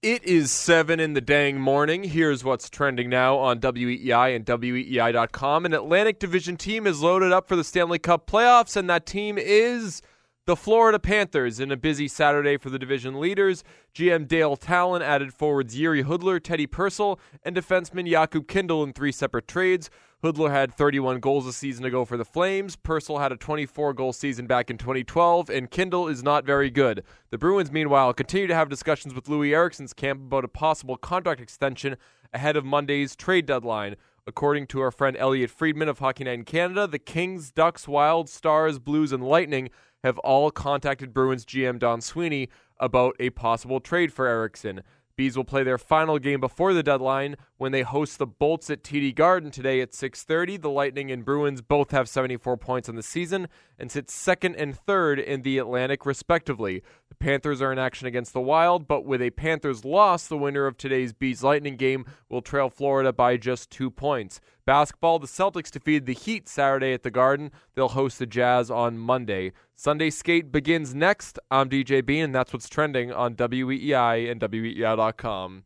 It is 7 in the dang morning. Here's what's trending now on WEEI and WEEI.com. An Atlantic Division team is loaded up for the Stanley Cup playoffs, and that team is the Florida Panthers. In a busy Saturday for the division leaders, GM Dale Tallon added forwards Jiri Hudler, Teddy Purcell, and defenseman Jakub Kindl in three separate trades. Hudler had 31 goals a season ago for the Flames. Purcell had a 24 goal season back in 2012, and Kindl is not very good. The Bruins, meanwhile, continue to have discussions with Loui Eriksson's camp about a possible contract extension ahead of Monday's trade deadline. According to our friend Elliotte Friedman of Hockey Night in Canada, the Kings, Ducks, Wild, Stars, Blues, and Lightning have all contacted Bruins GM Don Sweeney about a possible trade for Eriksson. Bees will play their final game before the deadline when they host the Bolts at TD Garden today at 6:30. The Lightning and Bruins both have 74 points on the season and sit second and third in the Atlantic respectively. The Panthers are in action against the Wild, but with a Panthers loss, the winner of today's Bees Lightning game will trail Florida by just 2 points. Basketball, the Celtics defeated the Heat Saturday at the Garden. They'll host the Jazz on Monday. Sunday skate begins next. I'm DJ Bean, and that's what's trending on WEEI and WEEI.com.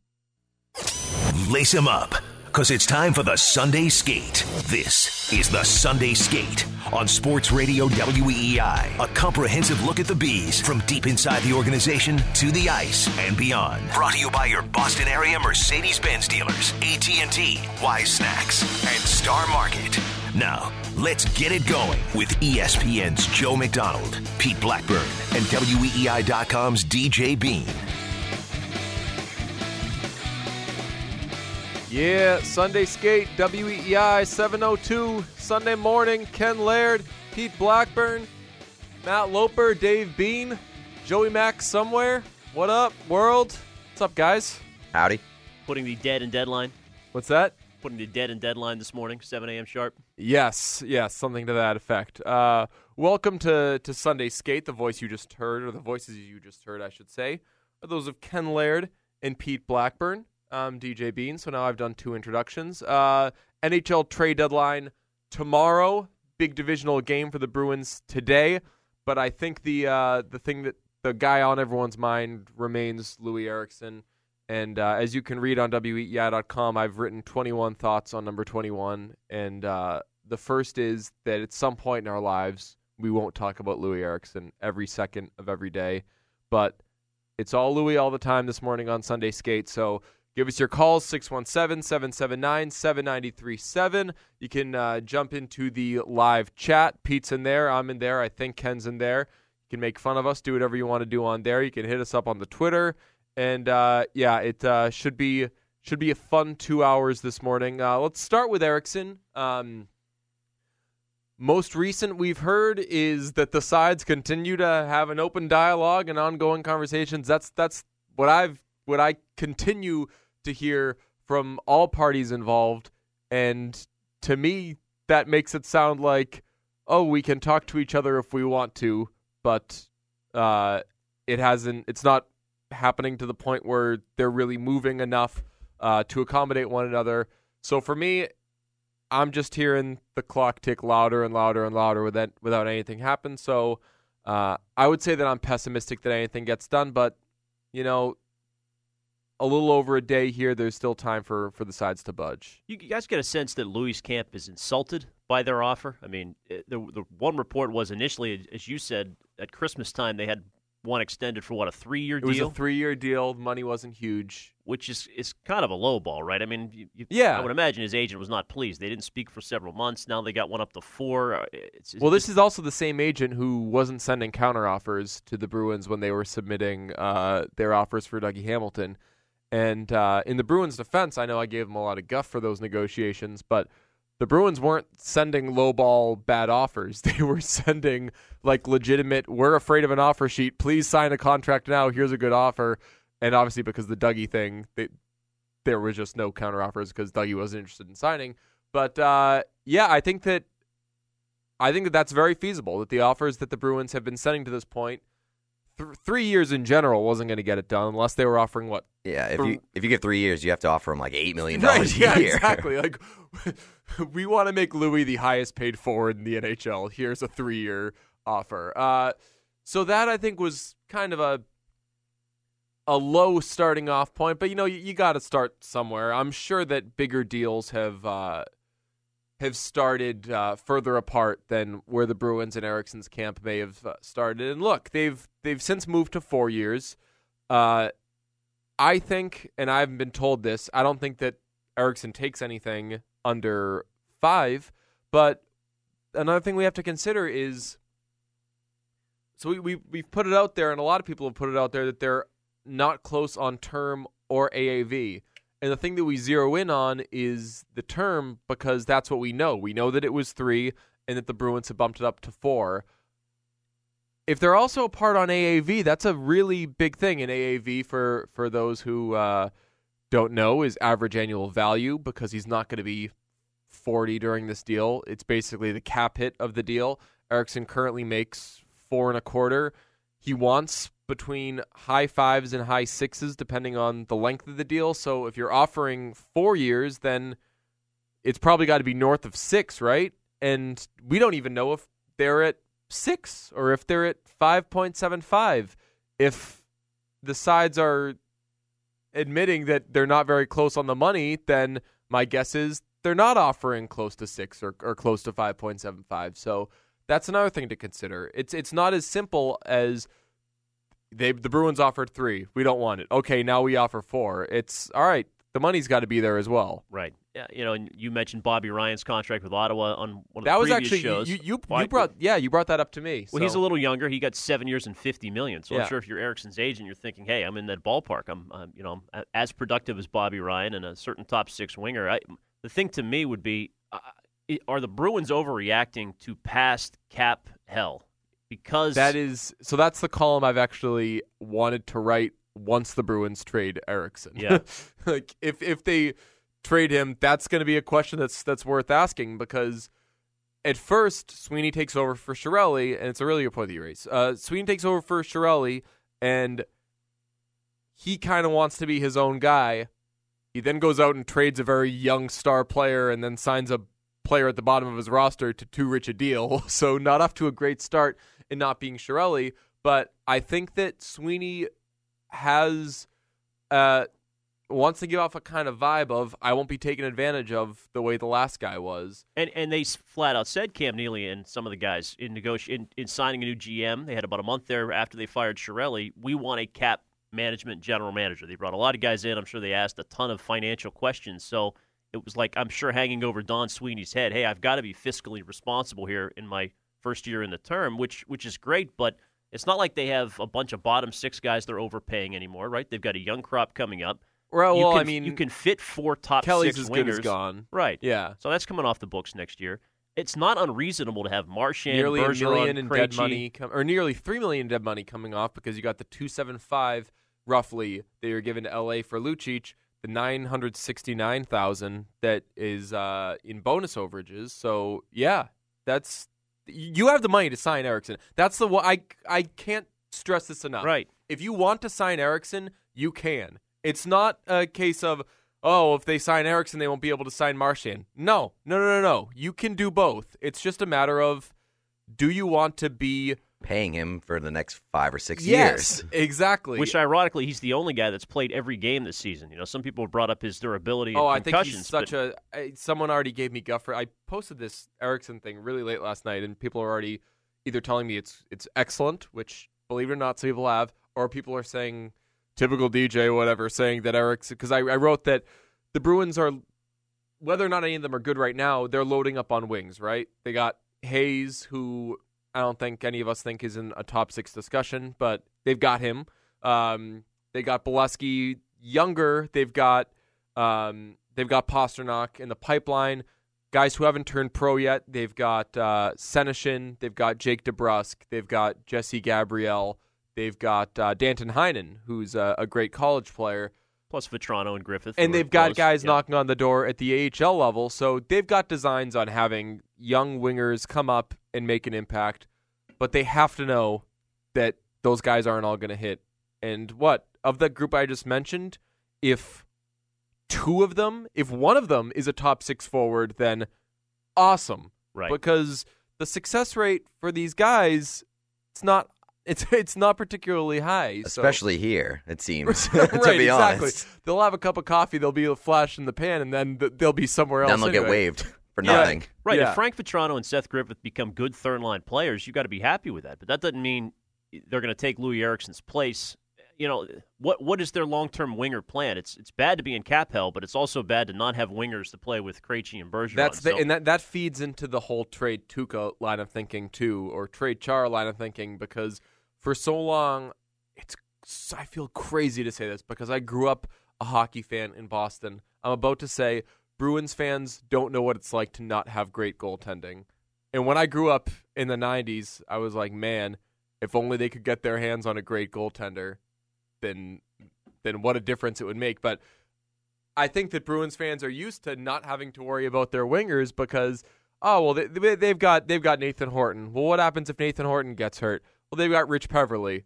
Lace him up, because it's time for the Sunday Skate. This is the Sunday Skate on Sports Radio WEEI. A comprehensive look at the Bees from deep inside the organization to the ice and beyond. Brought to you by your Boston area Mercedes-Benz dealers, AT&T, Wise Snacks, and Star Market. Now, let's get it going with ESPN's Joe McDonald, Pete Blackburn, and WEEI.com's DJ Bean. Yeah, Sunday skate, WEEI 702, Sunday morning, Ken Laird, Pete Blackburn, Matt Loper, Dave Bean, Joey Mack somewhere. What up, world? What's up, guys? Howdy. Putting the dead in deadline. What's that? Putting the dead in deadline this morning, 7 a.m. sharp. Yes, yes, something to that effect. Uh, welcome to, to Sunday Skate. The voice you just heard, or the voices you just heard, I should say, are those of Ken Laird and Pete Blackburn. I'm DJ Bean, so now I've done two introductions. Uh, NHL trade deadline tomorrow. Big divisional game for the Bruins today, but I think the uh, the thing that the guy on everyone's mind remains Loui Eriksson. And uh, as you can read on WEEI.com, I've written 21 thoughts on number 21. And uh, the first is that at some point in our lives, we won't talk about Loui Eriksson every second of every day. But it's all Loui all the time this morning on Sunday Skate. So give us your calls 617 779 7937. You can uh, jump into the live chat. Pete's in there. I'm in there. I think Ken's in there. You can make fun of us, do whatever you want to do on there. You can hit us up on the Twitter. And uh, yeah, it uh, should be should be a fun two hours this morning. Uh, let's start with Eriksson. Um, most recent we've heard is that the sides continue to have an open dialogue and ongoing conversations. That's that's what I've what I continue to hear from all parties involved, and to me that makes it sound like oh we can talk to each other if we want to, but uh, it hasn't. It's not happening to the point where they're really moving enough uh, to accommodate one another. So for me, I'm just hearing the clock tick louder and louder and louder without without anything happen. So uh, I would say that I'm pessimistic that anything gets done, but you know, a little over a day here. There's still time for for the sides to budge. You guys get a sense that Loui's Camp is insulted by their offer? I mean, the, the one report was initially, as you said, at Christmas time, they had one extended for what, a three year deal. It was a three year deal. Money wasn't huge. which is, is kind of a low ball, right? I mean, you, you, Yeah. I would imagine his agent was not pleased. They didn't speak for several months. Now they got one up to four. Uh, It's, Well, this is also the same agent who wasn't sending counteroffers to the Bruins when they were submitting uh, their offers for Dougie Hamilton. And uh, in the Bruins' defense, I know I gave them a lot of guff for those negotiations, but the Bruins weren't sending lowball bad offers. They were sending like legitimate. We're afraid of an offer sheet. Please sign a contract now. Here's a good offer. And obviously, because the Dougie thing, they, there was just no counteroffers because Dougie wasn't interested in signing. But uh, yeah, I think that I think that that's very feasible. That the offers that the Bruins have been sending to this point, th- three years in general, wasn't going to get it done unless they were offering what Yeah, if you if you give three years, you have to offer him like eight million dollars right? Yeah, a year. exactly. Like we want to make Loui the highest paid forward in the NHL. Here's a three year offer. Uh, so that I think was kind of a a low starting off point, but you know you, you got to start somewhere. I'm sure that bigger deals have uh, have started uh, further apart than where the Bruins and Eriksson's camp may have uh, started. And look, they've they've since moved to four years. Uh, I think, and I haven't been told this. I don't think that Eriksson takes anything under five, but another thing we have to consider is. So we, we we've put it out there, and a lot of people have put it out there that they're not close on term or AAV. And the thing that we zero in on is the term because that's what we know. We know that it was three and that the Bruins have bumped it up to four. If they're also a part on AAV, that's a really big thing. in AAV, for for those who uh, don't know, is average annual value because he's not going to be 40 during this deal. It's basically the cap hit of the deal. Eriksson currently makes four and a quarter. He wants between high fives and high sixes, depending on the length of the deal. So if you're offering four years, then it's probably got to be north of six, right? And we don't even know if they're at six or if they're at 5.75. If the sides are admitting that they're not very close on the money, then my guess is they're not offering close to six or, or close to 5.75. So that's another thing to consider. It's it's not as simple as they the Bruins offered three. We don't want it. Okay, now we offer four. It's all right. The money's got to be there as well. Right. Yeah. You know, and you mentioned Bobby Ryan's contract with Ottawa on one of that the was previous actually shows. you you, you brought yeah you brought that up to me. Well, he's a little younger. He got seven years and fifty million. So Yeah. I'm sure if you're Eriksson's agent, you're thinking, "Hey, I'm in that ballpark. I'm, I'm you know, I'm as productive as Bobby Ryan and a certain top six winger." I, the thing to me would be, uh, are the Bruins overreacting to past cap hell? Because That is so. That's the column I've actually wanted to write once the Bruins trade Eriksson. Yeah. like if if they trade him, that's going to be a question that's that's worth asking because at first Sweeney takes over for Chiarelli, and it's a really good point that you raise. Uh, Sweeney takes over for Chiarelli, and he kind of wants to be his own guy. He then goes out and trades a very young star player, and then signs a player at the bottom of his roster to too rich a deal. So not off to a great start not being Chiarelli. But I think that Sweeney has uh, wants to give off a kind of vibe of I won't be taken advantage of the way the last guy was. And and they flat out said Cam Neely and some of the guys in negoti- in, in signing a new GM. They had about a month there after they fired Chiarelli. We want a cap management general manager. They brought a lot of guys in. I'm sure they asked a ton of financial questions. So it was like I'm sure hanging over Don Sweeney's head. Hey, I've got to be fiscally responsible here in my first year in the term, which which is great, but. It's not like they have a bunch of bottom six guys they're overpaying anymore, right? They've got a young crop coming up. Well, You can, I mean, you can fit four top Kelly's six as wingers. good as gone. Right. Yeah, So that's coming off the books next year. It's not unreasonable to have Marchand, nearly a Bergeron, million in dead money, com- or nearly three million in dead money coming off because you got the two seven five roughly that you're given to LA for Lucic, the nine hundred sixty nine thousand that is uh, in bonus overages. So yeah, that's you have the money to sign Eriksson. That's the one I I can't stress this enough. Right. If you want to sign Eriksson, you can. It's not a case of oh, if they sign Eriksson, they won't be able to sign Marchand. No, no, no, no, no. You can do both. It's just a matter of do you want to be Paying him for the next five or six yes, years. exactly. Which, ironically, he's the only guy that's played every game this season. You know, some people have brought up his durability. oh, and I think concussions, he's such but a. I- Someone already gave me guff for. I posted this Eriksson thing really late last night, and people are already either telling me it's it's excellent, which believe it or not, some people have, or people are saying typical DJ, whatever, saying that Eriksson. Because I, I wrote that the Bruins are, whether or not any of them are good right now, they're loading up on wings. Right? They got Hayes, who I don't think any of us think is in a top six discussion, but they've got him. Um, they got Beleskey younger. They've got um, they've got Pastrnak in the pipeline. Guys who haven't turned pro yet. They've got uh, Senyshyn. They've got Jake DeBrusk. They've got Jesse Gabrielle. They've got uh, Danton Heinen, who's a, a great college player plus Vatrano and Griffith. and they've got close. guys Yeah. knocking on the door at the AHL level, so they've got designs on having young wingers come up and make an impact, but they have to know that those guys aren't all going to hit. And what of the group I just mentioned, if two of them, if one of them is a top six forward, then awesome, Right. because the success rate for these guys, it's not it's it's not particularly high. so- Especially here, it seems. right, to be exactly. honest, They'll have a cup of coffee. They'll be a flash in the pan, and then they'll be somewhere else. then they'll get anyway. Waived for Yeah. nothing. Right. Yeah. If Frank Vatrano and Seth Griffith become good third line players, you got to be happy with that. But that doesn't mean they're going to take Loui Eriksson's place. You know what? What is their long term winger plan? It's it's bad to be in cap hell, but it's also bad to not have wingers to play with Krejci and Bergeron. That's the, So- and that that feeds into the whole trade Tuukka line of thinking too, or trade Char line of thinking, because for so long, it's I feel crazy to say this because I grew up a hockey fan in Boston. I'm about to say Bruins fans don't know what it's like to not have great goaltending, and when I grew up in the '90s, I was like, man, if only they could get their hands on a great goaltender, then then what a difference it would make. But I think that Bruins fans are used to not having to worry about their wingers because oh well they, they've got they've got Nathan Horton. Well, what happens if Nathan Horton gets hurt? Well, they've got Rich Peverley.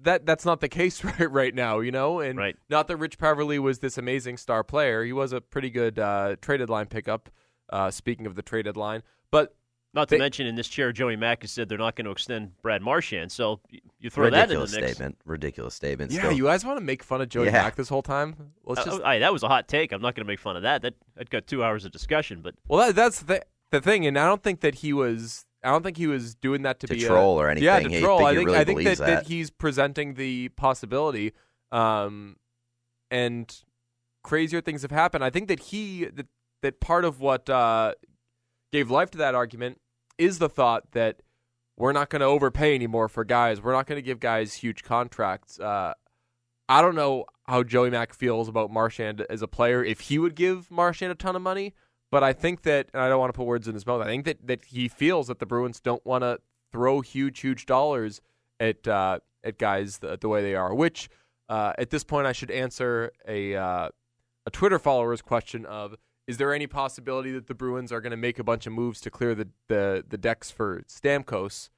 That that's not the case right right now, you know, and Right. not that Rich Peverley was this amazing star player. He was a pretty good uh, traded line pickup. Uh, speaking of the traded line, but not to they- mention in this chair, Joey Mack has said they're not going to extend Brad Marchand. So you throw that in the Ridiculous mix. statement. Ridiculous statement. yeah, still. you guys want to make fun of Joey Yeah. Mack this whole time? Let's Uh, just aye, that was a hot take. I'm not going to make fun of that. That that got two hours of discussion. But Well, that, that's the the thing, and I don't think that he was. I don't think he was doing that to, To be a- troll or anything. Yeah, to He- troll. I think really I think that, that that. he's presenting the possibility, um, and crazier things have happened. I think that he that that part of what uh, gave life to that argument is the thought that we're not going to overpay anymore for guys. We're not going to give guys huge contracts. Uh, I don't know how Joey Mack feels about Marchand as a player. If he would give Marchand a ton of money, but I think that, and I don't want to put words in his mouth. I think that, that he feels that the Bruins don't want to throw huge, huge dollars at uh, at guys the, the way they are. Which uh, at this point, I should answer a uh, a Twitter follower's question of: Is there any possibility that the Bruins are going to make a bunch of moves to clear the the, the decks for Stamkos?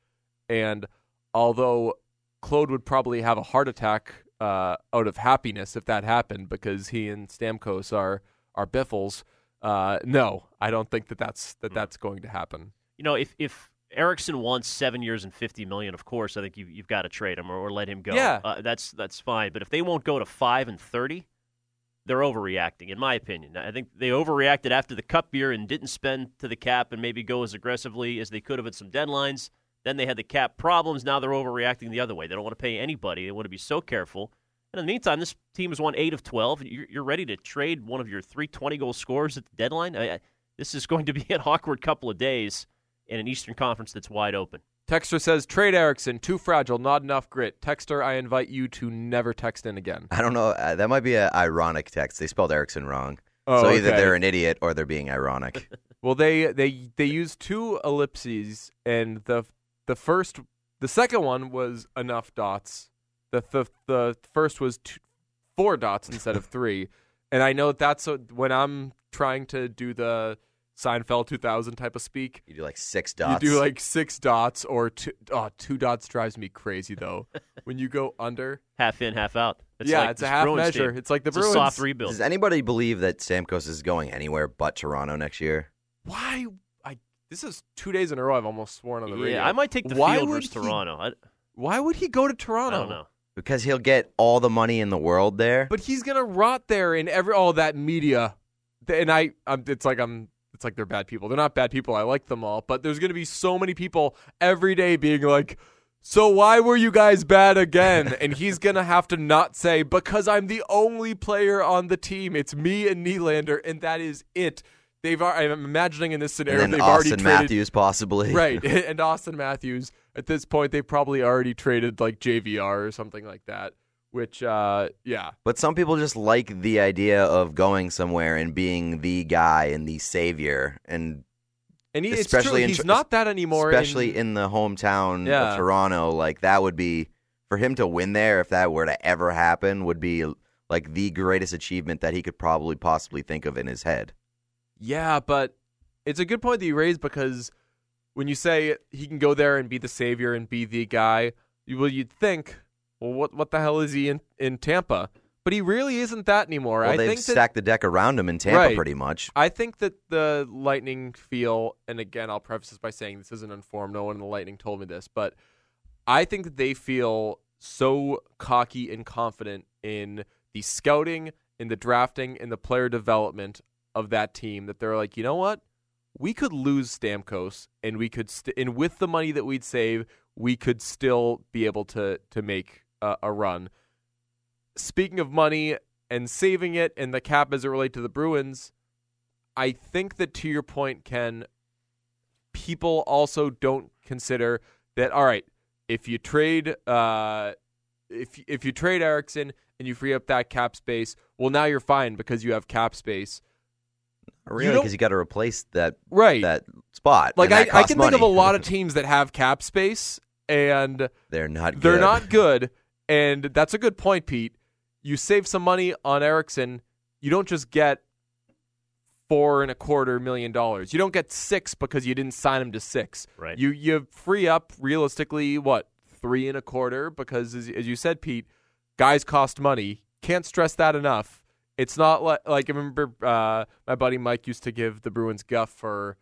And although Claude would probably have a heart attack uh, out of happiness if that happened because he and Stamkos are are biffles. Uh, no, I don't think that that's that that's going to happen. you know, if if Eriksson wants seven years and fifty million, of course, I think you, you've got to trade him or, or let him go. Yeah. uh, that's that's fine. But if they won't go to five and thirty, they're overreacting, in my opinion. I think they overreacted after the Cup year and didn't spend to the cap and maybe go as aggressively as they could have at some deadlines. Then they had the cap problems. Now they're overreacting the other way. They don't want to pay anybody. They want to be so careful. And in the meantime, this team has won eight of twelve. You're, you're ready to trade one of your three 20 goal scorers at the deadline. I, I, this is going to be an awkward couple of days in an Eastern Conference that's wide open. Texter says trade Eriksson too fragile, not enough grit. Texter, I invite you to never text in again. I don't know. Uh, that might be an ironic text. They spelled Eriksson wrong. Oh, so either okay. they're an idiot or they're being ironic. Well, they they they used two ellipses, and the the first, the second one was enough dots. The the the first was two, four dots instead of three, and I know that's a, when I'm trying to do the Seinfeld 2000 type of speak. you do like six dots. You do like six dots or two. Oh, two dots drives me crazy though. when you go under, Half in, half out. It's yeah, like it's a half Bruins measure. team. It's like the It's Bruins. a soft rebuild. Does anybody believe that Stamkos is going anywhere but Toronto next year? Why? I this is two days in a row. I've almost sworn on the radio. yeah, I might take the Why field would versus he- Toronto. I, Why would he go to I Toronto? don't know. Because he'll get all the money in the world there. But he's gonna rot there in every all that media, and I, I'm, it's like I'm, it's like they're bad people. They're not bad people. I like them all, but there's gonna be so many people every day being like, "So why were you guys bad again?" and he's gonna have to not say because I'm the only player on the team. It's me and Nylander, and that is it. They've, I'm imagining in this and scenario, then they've already Auston traded Matthews possibly. right and auston matthews at this point they probably already traded like jvr or something like that which uh yeah But some people just like the idea of going somewhere and being the guy and the savior, and and he, Especially in he's not that anymore especially in the hometown Yeah. of Toronto, like that would be for him to win there if that were to ever happen would be like the greatest achievement that he could probably possibly think of in his head. yeah but it's a good point that you raised because when you say he can go there and be the savior and be the guy you well you'd think well what what the hell is he in in tampa but he really isn't that anymore Well, i they've think that stacked the deck around him in Tampa Right. pretty much. I think that the Lightning feel, and again, I'll preface this by saying this isn't informed. No one in the Lightning told me this, but I think that they feel so cocky and confident in the scouting, in the drafting, in the player development of that team that they're like, you know what? We could lose Stamkos, and we could, st- and with the money that we'd save, we could still be able to to make a, a run. Speaking of money and saving it, and the cap as it relate to the Bruins, I think that to your point, Ken, people also don't consider that. All right, if you trade, uh, if if you trade Eriksson and you free up that cap space, well, now you're fine because you have cap space. Really, because you, got to replace that Right. that spot. like I, I can think of a lot of teams that have cap space and They're not. they're good. not good. And that's a good point, Pete. You save some money on Eriksson. You don't just get four and a quarter million dollars. You don't get six because you didn't sign him to six. Right. You you free up realistically what three and a quarter because as, as you said, Pete, guys cost money. Can't stress that enough. It's not like like I remember uh, my buddy Mike used to give the Bruins guff for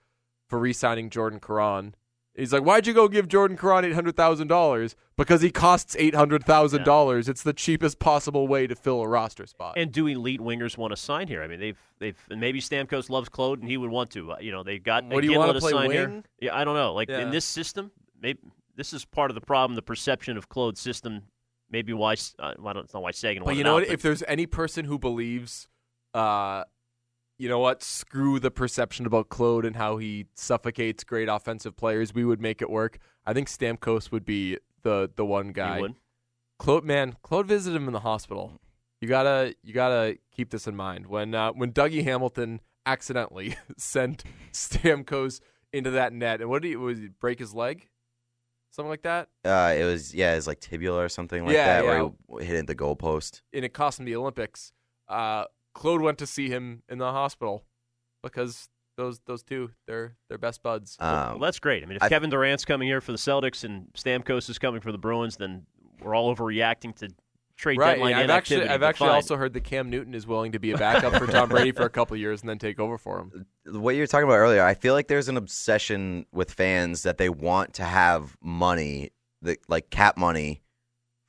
for re-signing Jordan Caron. He's like, "Why'd you go give Jordan Caron eight hundred thousand dollars? Because he costs eight hundred thousand dollars. It's the cheapest possible way to fill a roster spot." And do elite wingers want to sign here? I mean, they've they've maybe Stamkos loves Claude and he would want to. Uh, you know, they've got What do you wanna play sign here. wing? Yeah, I don't know. Like Yeah. in this system, maybe this is part of the problem. The perception of Claude's system. Maybe why uh, I don't know why Seguin. But you know out, what? If there's any person who believes, uh, you know what? Screw the perception about Claude and how he suffocates great offensive players. We would make it work. I think Stamkos would be the the one guy. would. Claude, man, Claude visited him in the hospital. You gotta you gotta keep this in mind when uh, when Dougie Hamilton accidentally sent Stamkos into that net, and what did he was he break his leg, something like that, Uh, it was yeah, it was like tibula or something like Yeah, that, yeah. where he hit the goalpost. and it cost him the Olympics. Uh, Claude went to see him in the hospital because those those two they're they're best buds. Well, Um, that's great. I mean, if I- Kevin Durant's coming here for the Celtics and Stamkos is coming for the Bruins, then we're all overreacting to trade right, deadline and I've actually I've actually fine. also heard that Cam Newton is willing to be a backup for Tom Brady for a couple of years and then take over for him. what you were talking about earlier, I feel like there's an obsession with fans that they want to have money, the, like cap money,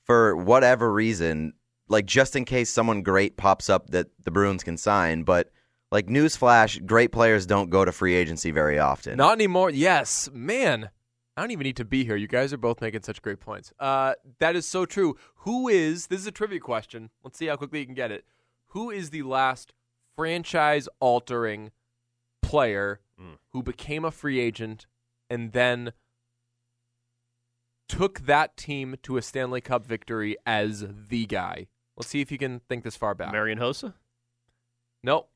for whatever reason, like just in case someone great pops up that the Bruins can sign. But like newsflash, great players don't go to free agency very often. Not anymore. Yes, man. I don't even need to be here. You guys are both making such great points. Uh, that is so true. Who is? This is a trivia question. Let's see how quickly you can get it. Who is the last franchise-altering player Mm. who became a free agent and then took that team to a Stanley Cup victory as the guy? Let's see if you can think this far back. Marian Hossa, nope.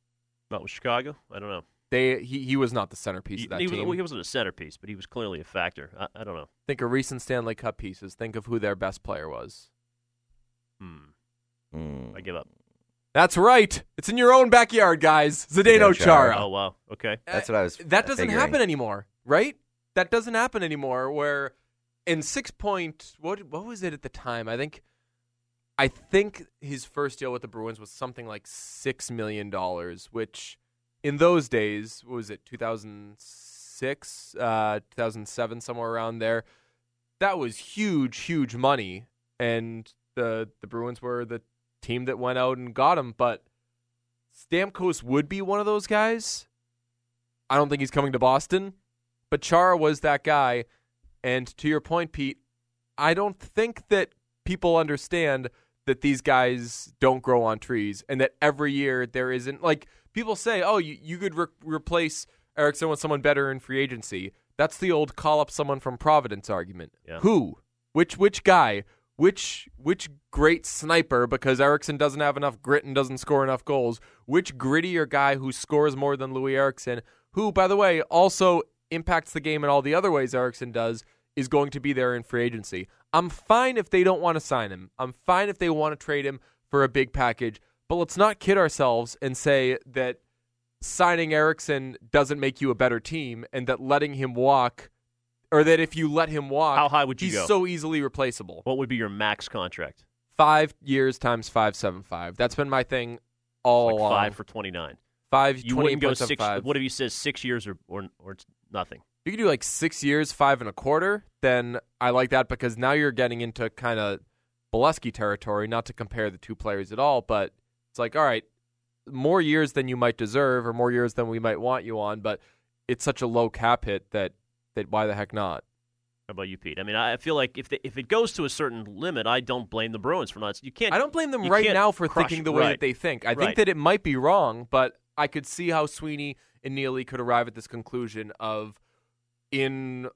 not with Chicago. I don't know. They he, he was not the centerpiece He, of that he, team. was, well, he wasn't a centerpiece, but he was clearly a factor. I, I don't know. think of recent Stanley Cup pieces. Think of who their best player was. Hmm. Mm. I give up. That's right. It's in your own backyard, guys. Zdeno Zdeno Chara. Chara. Oh wow. Okay. That's what I was. That doesn't figuring. happen anymore, right? That doesn't happen anymore. Where in six point, what what was it at the time? I think, I think his first deal with the Bruins was something like six million dollars, which in those days what was it two thousand six, uh, two thousand seven, somewhere around there. That was huge, huge money, and the the Bruins were the team that went out and got him. But Stamkos would be one of those guys. I don't think he's coming to Boston, but Chara was that guy. And to your point, Pete, I don't think that people understand that these guys don't grow on trees and that every year there isn't like people say, oh, you, you could re- replace Eriksson with someone better in free agency. That's the old call up someone from Providence argument. Yeah. Who? Which which guy? Which which great sniper because Eriksson doesn't have enough grit and doesn't score enough goals? Which grittier guy who scores more than Loui Eriksson, who by the way also impacts the game in all the other ways Eriksson does, is going to be there in free agency. I'm fine if they don't want to sign him. I'm fine if they want to trade him for a big package, but let's not kid ourselves and say that signing Eriksson doesn't make you a better team and that letting him walk or that if you let him walk How high would you he's go? so easily replaceable. What would be your max contract? Five years times five seven five. That's been my thing all Like along. five for twenty nine. Five You wouldn't go 28.75. six. What if he says six years or or or nothing? If you could do like six years, five and a quarter, then I like that because now you're getting into kind of Beleskey territory. Not to compare the two players at all, but it's like, all right, more years than you might deserve, or more years than we might want you on, but it's such a low cap hit that that why the heck not? How about you, Pete? I mean, I feel like if the, if it goes to a certain limit, I don't blame the Bruins for not. You can't. I don't blame them right now for thinking the way right. that they think. I Right. think that it might be wrong, but I could see how Sweeney and Neely could arrive at this conclusion of in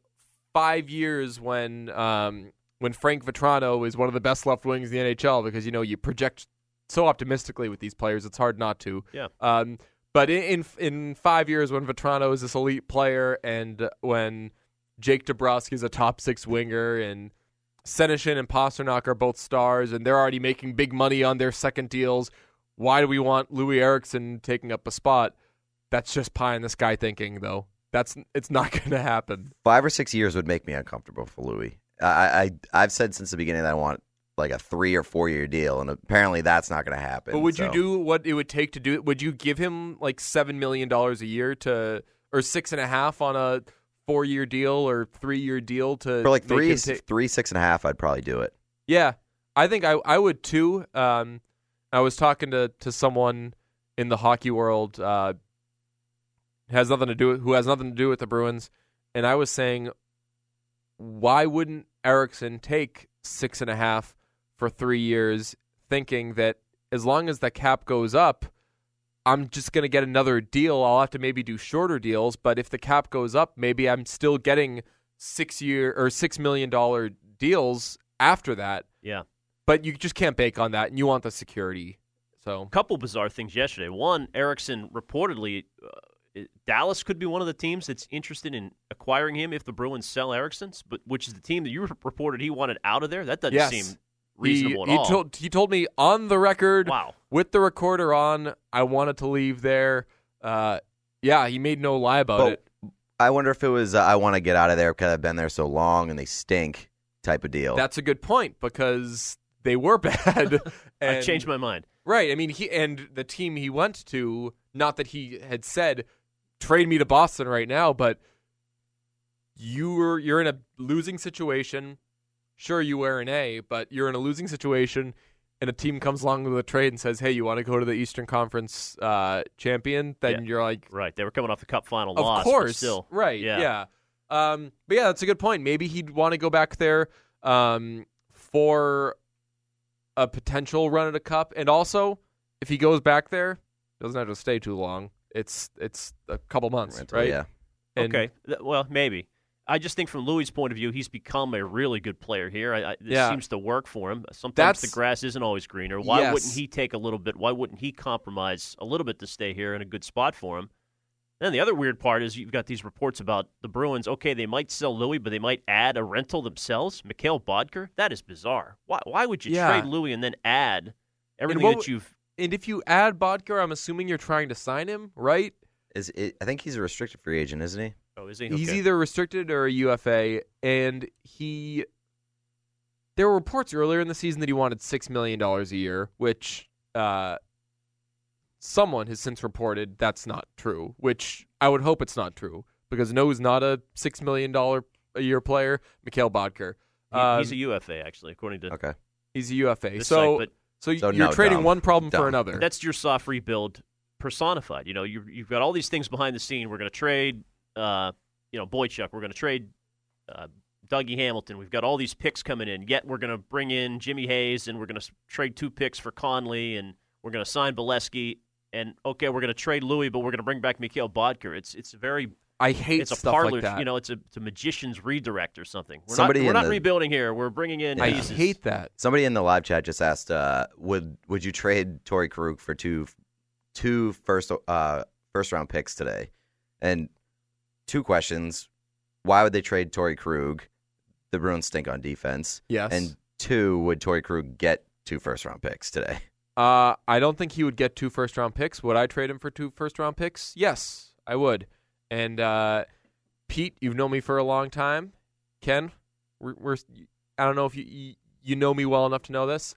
five years when um, when Frank Vatrano is one of the best left wings in the NHL because you know you project so optimistically with these players, it's hard not to. Yeah. Um, but in, in in five years, when Vatrano is this elite player, and when Jake DeBrusk is a top six winger, and Senyshyn and Pastrnak are both stars, and they're already making big money on their second deals. Why do we want Loui Eriksson taking up a spot? That's just pie in the sky thinking, though. That's it's not going to happen. Five or six years would make me uncomfortable for Loui. I, I I've said since the beginning that I want like a three or four year deal, and apparently that's not going to happen. But would you do what it would take to do it? Would you give him like seven million dollars a year to, or six and a half on a four-year deal or three-year deal to for like three, ta- three, six and a half? I'd probably do it. Yeah, I think I I would too. Um, I was talking to to someone in the hockey world. Uh, has nothing to do who has nothing to do with the Bruins, and I was saying, why wouldn't Eriksson take six and a half for three years, thinking that as long as the cap goes up, I'm just going to get another deal. I'll have to maybe do shorter deals, but if the cap goes up, maybe I'm still getting six year or six million dollar deals after that. Yeah. But you just can't bake on that, and you want the security. So a couple bizarre things yesterday. One, Eriksson reportedly, uh, Dallas could be one of the teams that's interested in acquiring him if the Bruins sell Eriksson, but which is the team that you reported he wanted out of there. That doesn't Yes. seem reasonable he, at he all. told he told me on the record wow. with the recorder on, I wanted to leave there. Uh, yeah, he made no lie about But it. I wonder if it was uh, I want to get out of there because I've been there so long and they stink type of deal. That's a good point because they were bad. I changed my mind. Right. I mean, he and the team he went to. Not that he had said, "Trade me to Boston right now," but you were you're in a losing situation. Sure, you wear an A, but you're in a losing situation, and a team comes along with a trade and says, "Hey, you want to go to the Eastern Conference uh, champion?" Then Yeah. you're like, Right. They were coming off the Cup final "Of loss. but course, still. right? Yeah. Yeah, Um, but yeah, that's a good point. Maybe he'd want to go back there um, for a potential run at a cup, and also if he goes back there, doesn't have to stay too long. It's it's a couple months, Rental, right? Yeah. And- okay. Th- Well, maybe. I just think from Loui's point of view, he's become a really good player here. I, I, this Yeah. seems to work for him. Sometimes That's- the grass isn't always greener. Why Yes. wouldn't he take a little bit? Why wouldn't he compromise a little bit to stay here in a good spot for him? And the other weird part is you've got these reports about the Bruins. Okay, they might sell Loui, but they might add a rental themselves. Mikhail Boedker. That is bizarre. Why? Why would you Yeah. trade Loui and then add everything what that you've? And if you add Boedker, I'm assuming you're trying to sign him, right? Is it, I think he's a restricted free agent, isn't he? Oh, is he? He's Okay. either restricted or a UFA, and he. There were reports earlier in the season that he wanted six million dollars a year, which uh, someone has since reported that's not true. Which I would hope it's not true because no is not a six million dollar a year player. Mikhail Boedker, He- um, he's a UFA actually, according to Okay. he's a UFA. so, site, but so, So you're no, trading dumb. one problem for another. That's your soft rebuild personified. You know, you, you've got all these things behind the scene. We're going to trade, uh, you know, Boychuk. We're going to trade uh, Dougie Hamilton. We've got all these picks coming in. Yet we're going to bring in Jimmy Hayes, and we're going to trade two picks for Connolly, and we're going to sign Beleskey. And okay, we're going to trade Loui, but we're going to bring back Mikhail Boedker. It's it's very I hate it's a stuff parlor, like that. you know, it's a, it's a magician's redirect or something. We're Somebody not, we're not the- rebuilding here. We're bringing in I pieces. hate that. Somebody in the live chat just asked, uh, would would you trade Torey Krug for two two first uh, first round picks today? And two questions: Why would they trade Torey Krug? The Bruins stink on defense. Yes. And two, would Torey Krug get two first round picks today? Uh, I don't think he would get two first round picks. Would I trade him for two first round picks? Yes, I would. And uh, Pete, you've known me for a long time. Ken, we're, we're I don't know if you, you you know me well enough to know this.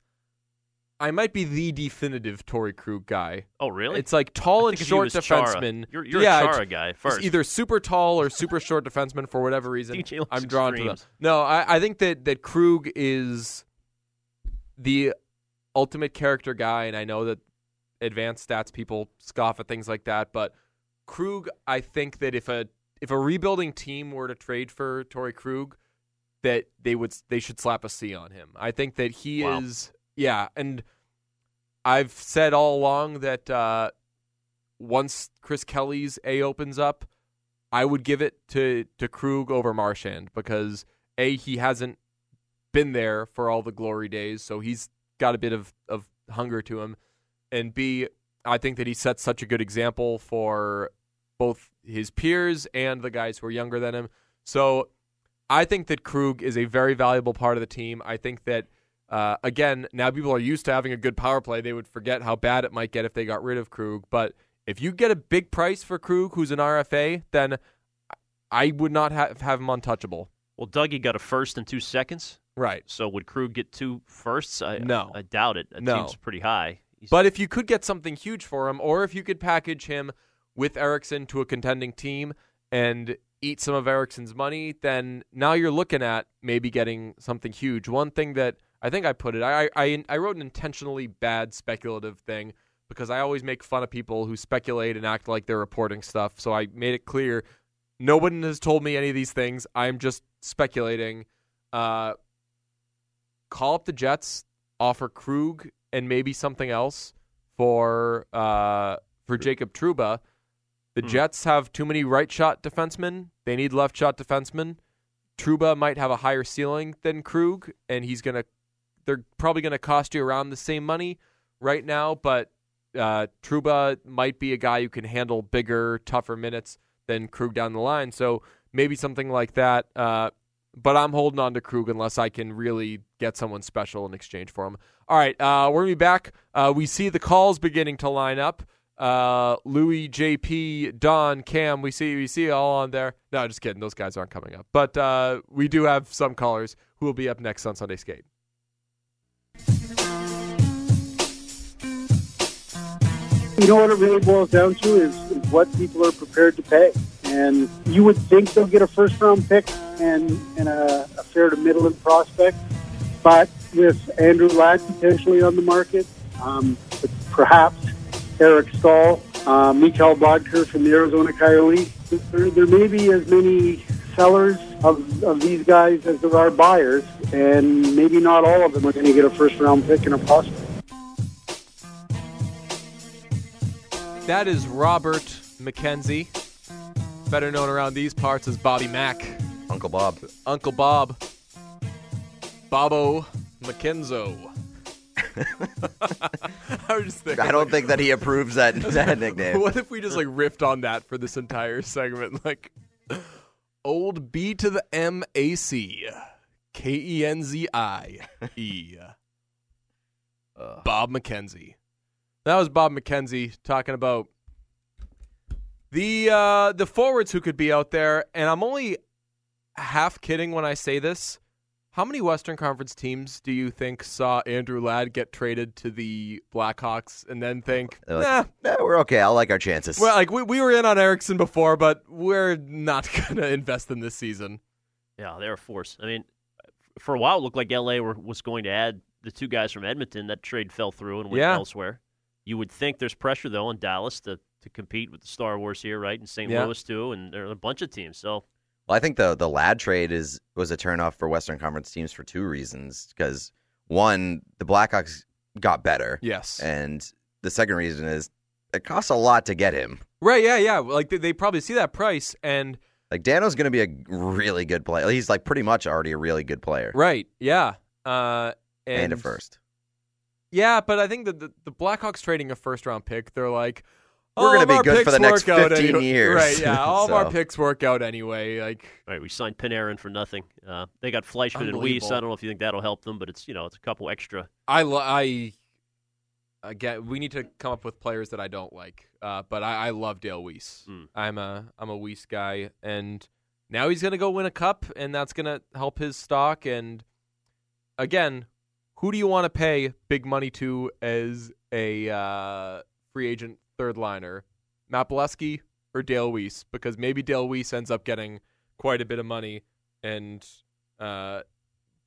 I might be the definitive Torey Krug guy. Oh, really? It's like tall and think of you short defenseman. You're, you're yeah, a Chara guy it's first. either super tall or super short defenseman for whatever reason. DJ I'm drawn to them. No, I, I think that that Krug is the ultimate character guy, and I know that advanced stats people scoff at things like that, but Krug, I think that if a if a rebuilding team were to trade for Torey Krug, that they would they should slap a C on him. I think that he Wow. is yeah, and I've said all along that uh, once Chris Kelly's A opens up, I would give it to to Krug over Marchand because a he hasn't been there for all the glory days, so he's got a bit of of hunger to him, and b I think that he sets such a good example for both his peers and the guys who are younger than him. So I think that Krug is a very valuable part of the team. I think that uh, again, now people are used to having a good power play. They would forget how bad it might get if they got rid of Krug. But if you get a big price for Krug, who's an RFA, then I would not have, have him untouchable. well, Dougie got a first and two seconds. Right. So would Krug get two firsts? I, No. I, doubt it. That No. seems pretty high. He's- But if you could get something huge for him, or if you could package him with Eriksson to a contending team and eat some of Eriksson's money, then now you're looking at maybe getting something huge. One thing that I think I put it, I I, I wrote an intentionally bad speculative thing because I always make fun of people who speculate and act like they're reporting stuff. So I made it clear no one has told me any of these things. I'm just speculating. Uh, call up the Jets, offer Krug and maybe something else for uh, for Jacob Trouba. The Hmm. Jets have too many right shot defensemen. They need left shot defensemen. Trouba might have a higher ceiling than Krug, and he's gonna. They're probably gonna cost you around the same money right now, but uh, Trouba might be a guy who can handle bigger, tougher minutes than Krug down the line. So maybe something like that. Uh, but I'm holding on to Krug unless I can really get someone special in exchange for him. All right, uh, we're gonna be back. Uh, we see the calls beginning to line up. Uh, Louis, JP, Don, Cam. We see we see all on there. No, just kidding. Those guys aren't coming up. But uh, we do have some callers who will be up next on Sunday Skate. You know what it really boils down to is, is what people are prepared to pay. And you would think they'll get a first round pick and, and a, a fair to middling prospect. But with Andrew Ladd potentially on the market, um, perhaps Eric Staal, uh, Mikael Boedker from the Arizona Coyotes, there, there may be as many sellers of, of these guys as there are buyers, and maybe not all of them are going to get a first round pick and a prospect. That is Robert McKenzie, better known around these parts as Bobby Mack, Uncle Bob. Uncle Bob, Bobo McKenzo. I was just thinking. I don't think that he approves that, that nickname. What if we just like riffed on that for this entire segment? Like, old B to the M A C, K E N Z I E. Bob McKenzie. That was Bob McKenzie talking about the uh, the forwards who could be out there, and I'm only half kidding when I say this. How many Western Conference teams do you think saw Andrew Ladd get traded to the Blackhawks and then think, uh, They're nah, like, "Nah, we're okay. I like our chances. well, like we, we were in on Eriksson before, but we're not gonna invest in this season. Yeah, they're a force. I mean, for a while, it looked like LA were, was going to add the two guys from Edmonton. That trade fell through and went Yeah. elsewhere. You would think there's pressure though on Dallas to to compete with the Star Wars here, right? And St. Yeah. Louis too, and there are a bunch of teams. So Well, I think the the Ladd trade is was a turnoff for Western Conference teams for two reasons. Because one, the Blackhawks got better, Yes. and the second reason is it costs a lot to get him. right. Yeah. Yeah. Like they, they probably see that price and Like Dano's going to be a really good player. He's like pretty much already a really good player, right. Yeah. Uh, and, and a first. Yeah, but I think that the, the Blackhawks trading a first round pick, they're like, We're gonna of be our good for the picks next work 15 anyway. years. Right. Yeah. All of our picks work out anyway. Like, all right, we signed Panarin for nothing. Uh, they got Fleischmann and Weise. I don't know if you think that'll help them, but it's you know it's a couple extra. I, lo- I, again, we need to come up with players that I don't like. Uh, but I, I love Dale Weise. Mm. I'm a, I'm a Weise guy. And now he's going to go win a cup, and that's going to help his stock. And again, Who do you want to pay big money to as a uh, free agent third liner? Matt Beleskey or Dale Weise? Because maybe Dale Weise ends up getting quite a bit of money, and uh,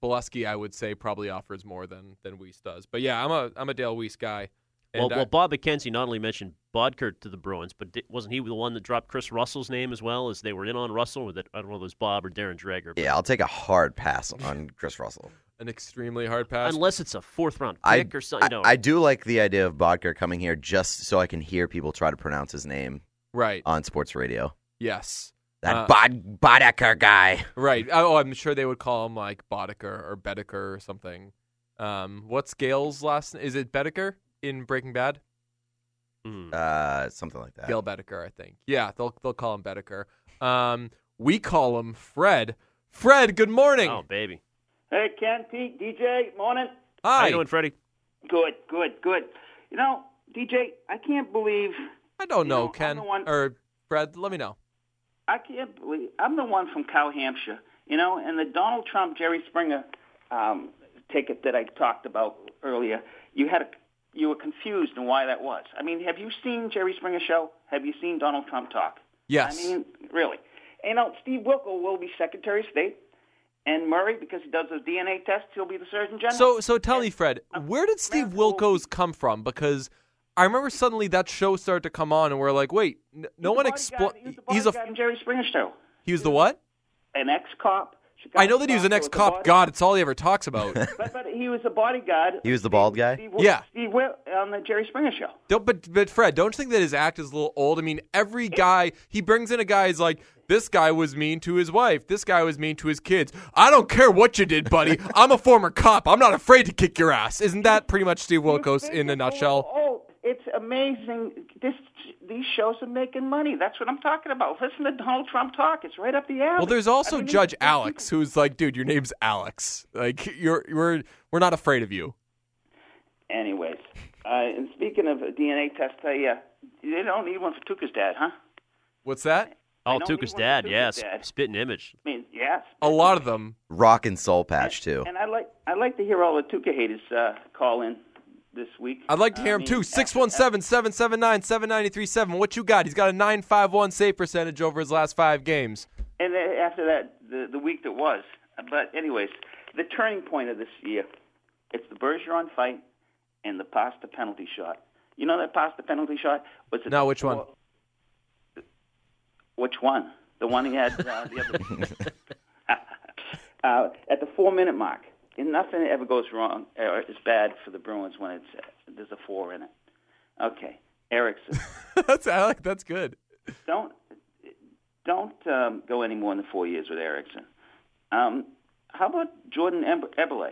Beleskey, I would say, probably offers more than than Weise does. But yeah, I'm a I'm a Dale Weise guy. Well, And I- well, Bob McKenzie not only mentioned Boedker to the Bruins, but di- wasn't he the one that dropped Kris Russell's name as well as they were in on Russell? Or that I don't know if it was Bob or Darren Dreger. but- Yeah, I'll take a hard pass on Kris Russell. An extremely hard pass. Unless it's a fourth round I, pick or something. I, No, I do like the idea of Boedker coming here just so I can hear people try to pronounce his name right. on sports radio. Yes. That Uh, Bod Boedker guy. Right. Oh, I'm sure they would call him like Boddicker or Bedecker or something. Um, what's Gail's last? Is it Bedecker in Breaking Bad? Mm. Uh, something like that. Gail Bedecker, I think. Yeah, they'll they'll call him Bedecker. Um, we call him Fred. Fred, good morning. oh, baby. Hey, Ken, Pete, DJ, morning. How you doing, Freddie? Good, good, good. You know, DJ, I can't believe, I don't know, know, Ken one- or Fred. Let me know. I can't believe, I'm the one from Cow Hampshire, you know, and the Donald Trump, Jerry Springer um, ticket that I talked about earlier, you had a, you were confused on why that was. I mean, have you seen Jerry Springer show? Have you seen Donald Trump talk? Yes. I mean, really. You know, Steve Wilkos will be Secretary of State, and Murray, because he does the DNA tests, he'll be the Surgeon General. So so tell me, Fred, where did Steve Wilkos come from? Because I remember suddenly that show started to come on, and we're like, wait, no one explained. explained. He He's a Jerry Springer show. he was the what? An ex-cop. I know that he was an Chicago ex-cop. the God, it's all he ever talks about. But, but he was a bodyguard. He was the bald guy? Steve, Wil- Yeah. He Wil- on the Jerry Springer show. Don't, but but Fred, don't you think that his act is a little old? I mean, every guy he brings in a guy is like, this guy was mean to his wife. This guy was mean to his kids. I don't care what you did, buddy. I'm a former cop. I'm not afraid to kick your ass. Isn't that pretty much Steve Wilkos in a nutshell? Oh, it's amazing. This these shows are making money. That's what I'm talking about. Listen to Donald Trump talk. It's right up the alley. Well, there's I also mean, Judge these- these Alex, who's like, dude, your name's Alex. Like, you're we're we're not afraid of you. Anyways, uh, and speaking of a DNA test, I, uh, they don't need one for Tuukka's dad, huh? What's that? Oh, don't Tuukka's need one for dad, Tuukka's yes. dad. Spitting image. I mean, yes. A lot of them. Rock and soul patch too. And I like I like to hear all the Tuukka haters uh, call in this week. I'd like to hear I him mean, too. after- 617 779 7937. What you got? He's got a 951 save percentage over his last five games. And after that, the the week that was. But anyways, the turning point of this year, it's the Bergeron fight and the Pasta penalty shot. You know that Pasta penalty shot was it No, which one? Which one? The one he had uh, the other uh, at the four minute mark. And nothing ever goes wrong or is bad for the Bruins when it's uh, there's a four in it. Okay, Eriksson. that's I like that's good. don't don't um, go any more than four years with Eriksson. Um, how about Jordan Eberle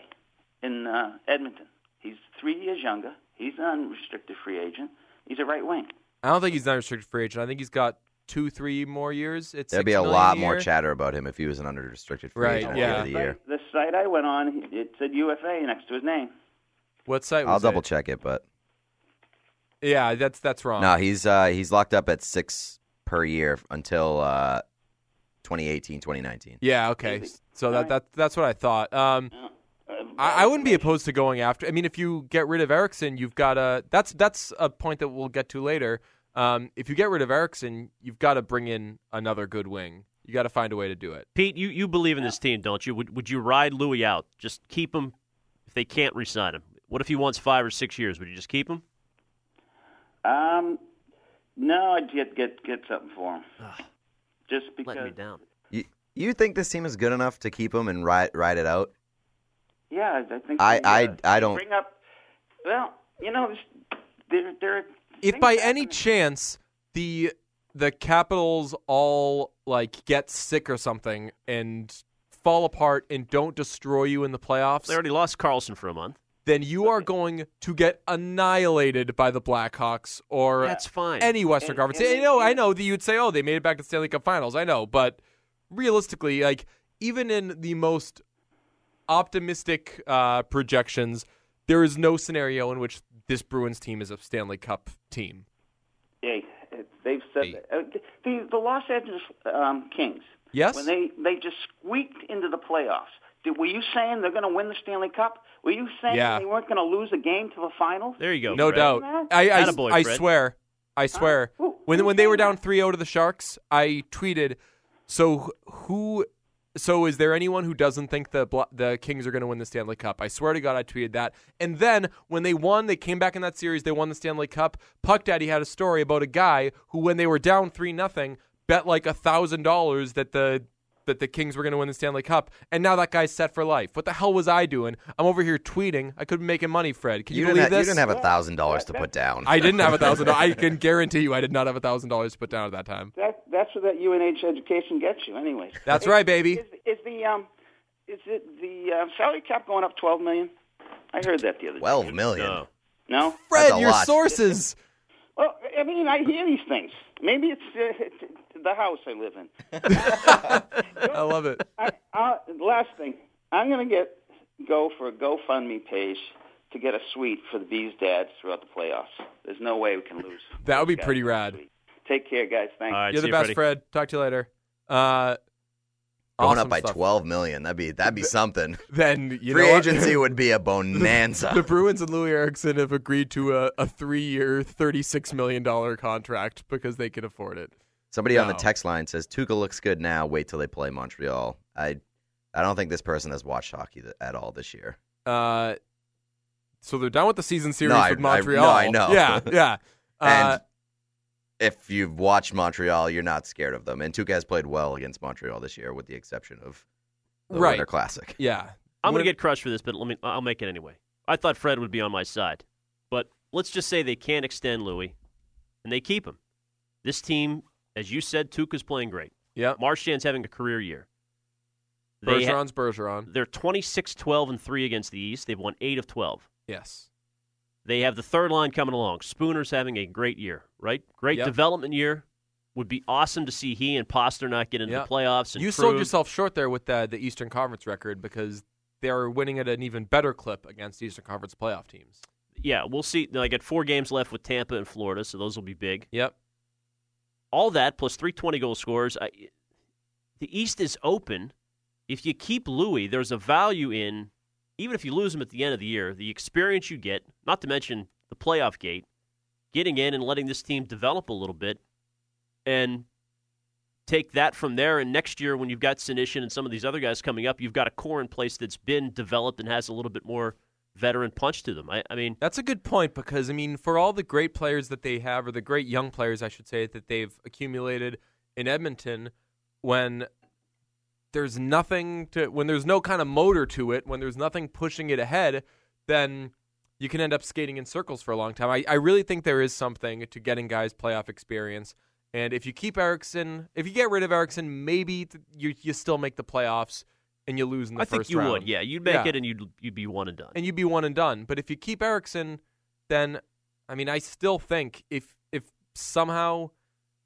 in uh, Edmonton? He's three years younger. He's an unrestricted free agent. He's a right wing. I don't think he's an unrestricted free agent. I think he's got two, three more years. It's There'd be a lot more chatter about him if he was an unrestricted free Right, agent at yeah. the end of the year. The site I went on, it said UFA next to his name. What site? I'll double it? check it, but Yeah, that's that's wrong. no, he's uh, he's locked up at six per year until uh, 2018, 2019. Yeah, okay. Maybe. So that, Alright. that that's what I thought. Um, I, I wouldn't be opposed to going after. I mean, if you get rid of Eriksson, you've got a. That's that's a point that we'll get to later. Um, if you get rid of Eriksson, you've got to bring in another good wing. You got to find a way to do it. Pete, you, you believe in this team, don't you? Would would you ride Loui out? Just keep him if they can't re-sign him. What if he wants five or six years? Would you just keep him? Um, no, I'd get get get something for him. Just because. Let me down. You, you think this team is good enough to keep him and ride ride it out? Yeah, I think. I- they, I- uh, I don't- Bring up. Well, you know, there there. If by any chance the the Capitals all like get sick or something and fall apart and don't destroy you in the playoffs, They already lost Carlson for a month. then you are going to get annihilated by the Blackhawks or That's fine. any Western And- Conference. and- I know, I know that you'd say, "Oh, they made it back to the Stanley Cup Finals." I know, but realistically, like even in the most optimistic uh, projections, there is no scenario in which this Bruins team is a Stanley Cup team. Yeah, they've said Hey. that. Uh, the the Los Angeles um, Kings. Yes? When they they just squeaked into the playoffs, Did, were you saying they're going to win the Stanley Cup? Were you saying Yeah. they weren't going to lose a game to the finals? There you go. No Fred. doubt. I I, Attaboy, I swear. I swear. Who- When when they were down 3-0 to the Sharks, I tweeted, "So who so is there anyone who doesn't think the the Kings are going to win the Stanley Cup?" I swear to God I tweeted that. And then when they won, they came back in that series, they won the Stanley Cup. Puck Daddy had a story about a guy who when they were down 3 nothing bet like a $1000 that the that the Kings were going to win the Stanley Cup, and now that guy's set for life. What the hell was I doing? I'm over here tweeting. I could be making money, Fred. Can you, You, didn't, believe have, you didn't have a thousand dollars to put down. I didn't have a thousand. dollars. I can guarantee you, I did not have a thousand dollars to put down at that time. That, that's what that UNH education gets you, anyways. That's Is- right, baby. Is, is the um, is it the uh, salary cap going up twelve million? I heard that the other day. Twelve million. No. No. Fred, a your lot. sources. Well, I mean, I hear these things. Maybe it's, uh, it's the house I live in. I love it. I, uh, last thing, I'm going to get go for a GoFundMe page to get a suite for the Bees' dads throughout the playoffs. There's no way we can lose. That would be pretty rad. Take care, guys. Thanks. All right, You're the best, Freddie. Fred. Talk to you later. Uh, Going awesome up by stuff. twelve million. That'd be that'd be something. Then you Free know agency would be a bonanza. the Bruins and Loui Eriksson have agreed to a, a three-year, thirty-six million dollar contract because they can afford it. Somebody on the text line says Tuukka looks good now. Wait till they play Montreal. I, I don't think this person has watched hockey th- at all this year. Uh, so they're done with the season series I- with I- Montreal. no, I know. Yeah, yeah. Uh, And if you've watched Montreal, you're not scared of them. And Tuukka has played well against Montreal this year, with the exception of the Right. Winter Classic. yeah. I'm going to get crushed for this, but let me. I'll make it anyway. I thought Fred would be on my side, but let's just say they can't extend Loui, and they keep him. This team, as you said, Tuukka's playing great. Yeah. Marchand's having a career year. They ha- Bergeron's Bergeron. they're 26, 12, and three against the East. They've won eight of 12. Yes. They have the third line coming along. Spooner's having a great year, right? Great Yep. development year. Would be awesome to see he and Pastrnak get into Yep. the playoffs. And You sold yourself short there with the the Eastern Conference record because they're winning at an even better clip against Eastern Conference playoff teams. Yeah, we'll see. I got four games left with Tampa and Florida, so those will be big. Yep. All that plus 320 goal scorers. I, the East is open. If you keep Loui, there's a value in, even if you lose him at the end of the year, the experience you get, not to mention the playoff gate, getting in and letting this team develop a little bit, and take that from there. And next year, when you've got Senyshyn and some of these other guys coming up, you've got a core in place that's been developed and has a little bit more veteran punch to them. I, I mean, That's a good point because I mean, for all the great players that they have, or the great young players, I should say, that they've accumulated in Edmonton, when there's nothing to, when there's no kind of motor to it, when there's nothing pushing it ahead, then you can end up skating in circles for a long time. I, I really think there is something to getting guys playoff experience. And if you keep Eriksson, if you get rid of Eriksson, maybe you you still make the playoffs and you lose in the I first think you round. would. Yeah, you'd make Yeah. it and you'd you'd be one and done. and you'd be one and done. But if you keep Eriksson, then I mean, I still think if if somehow,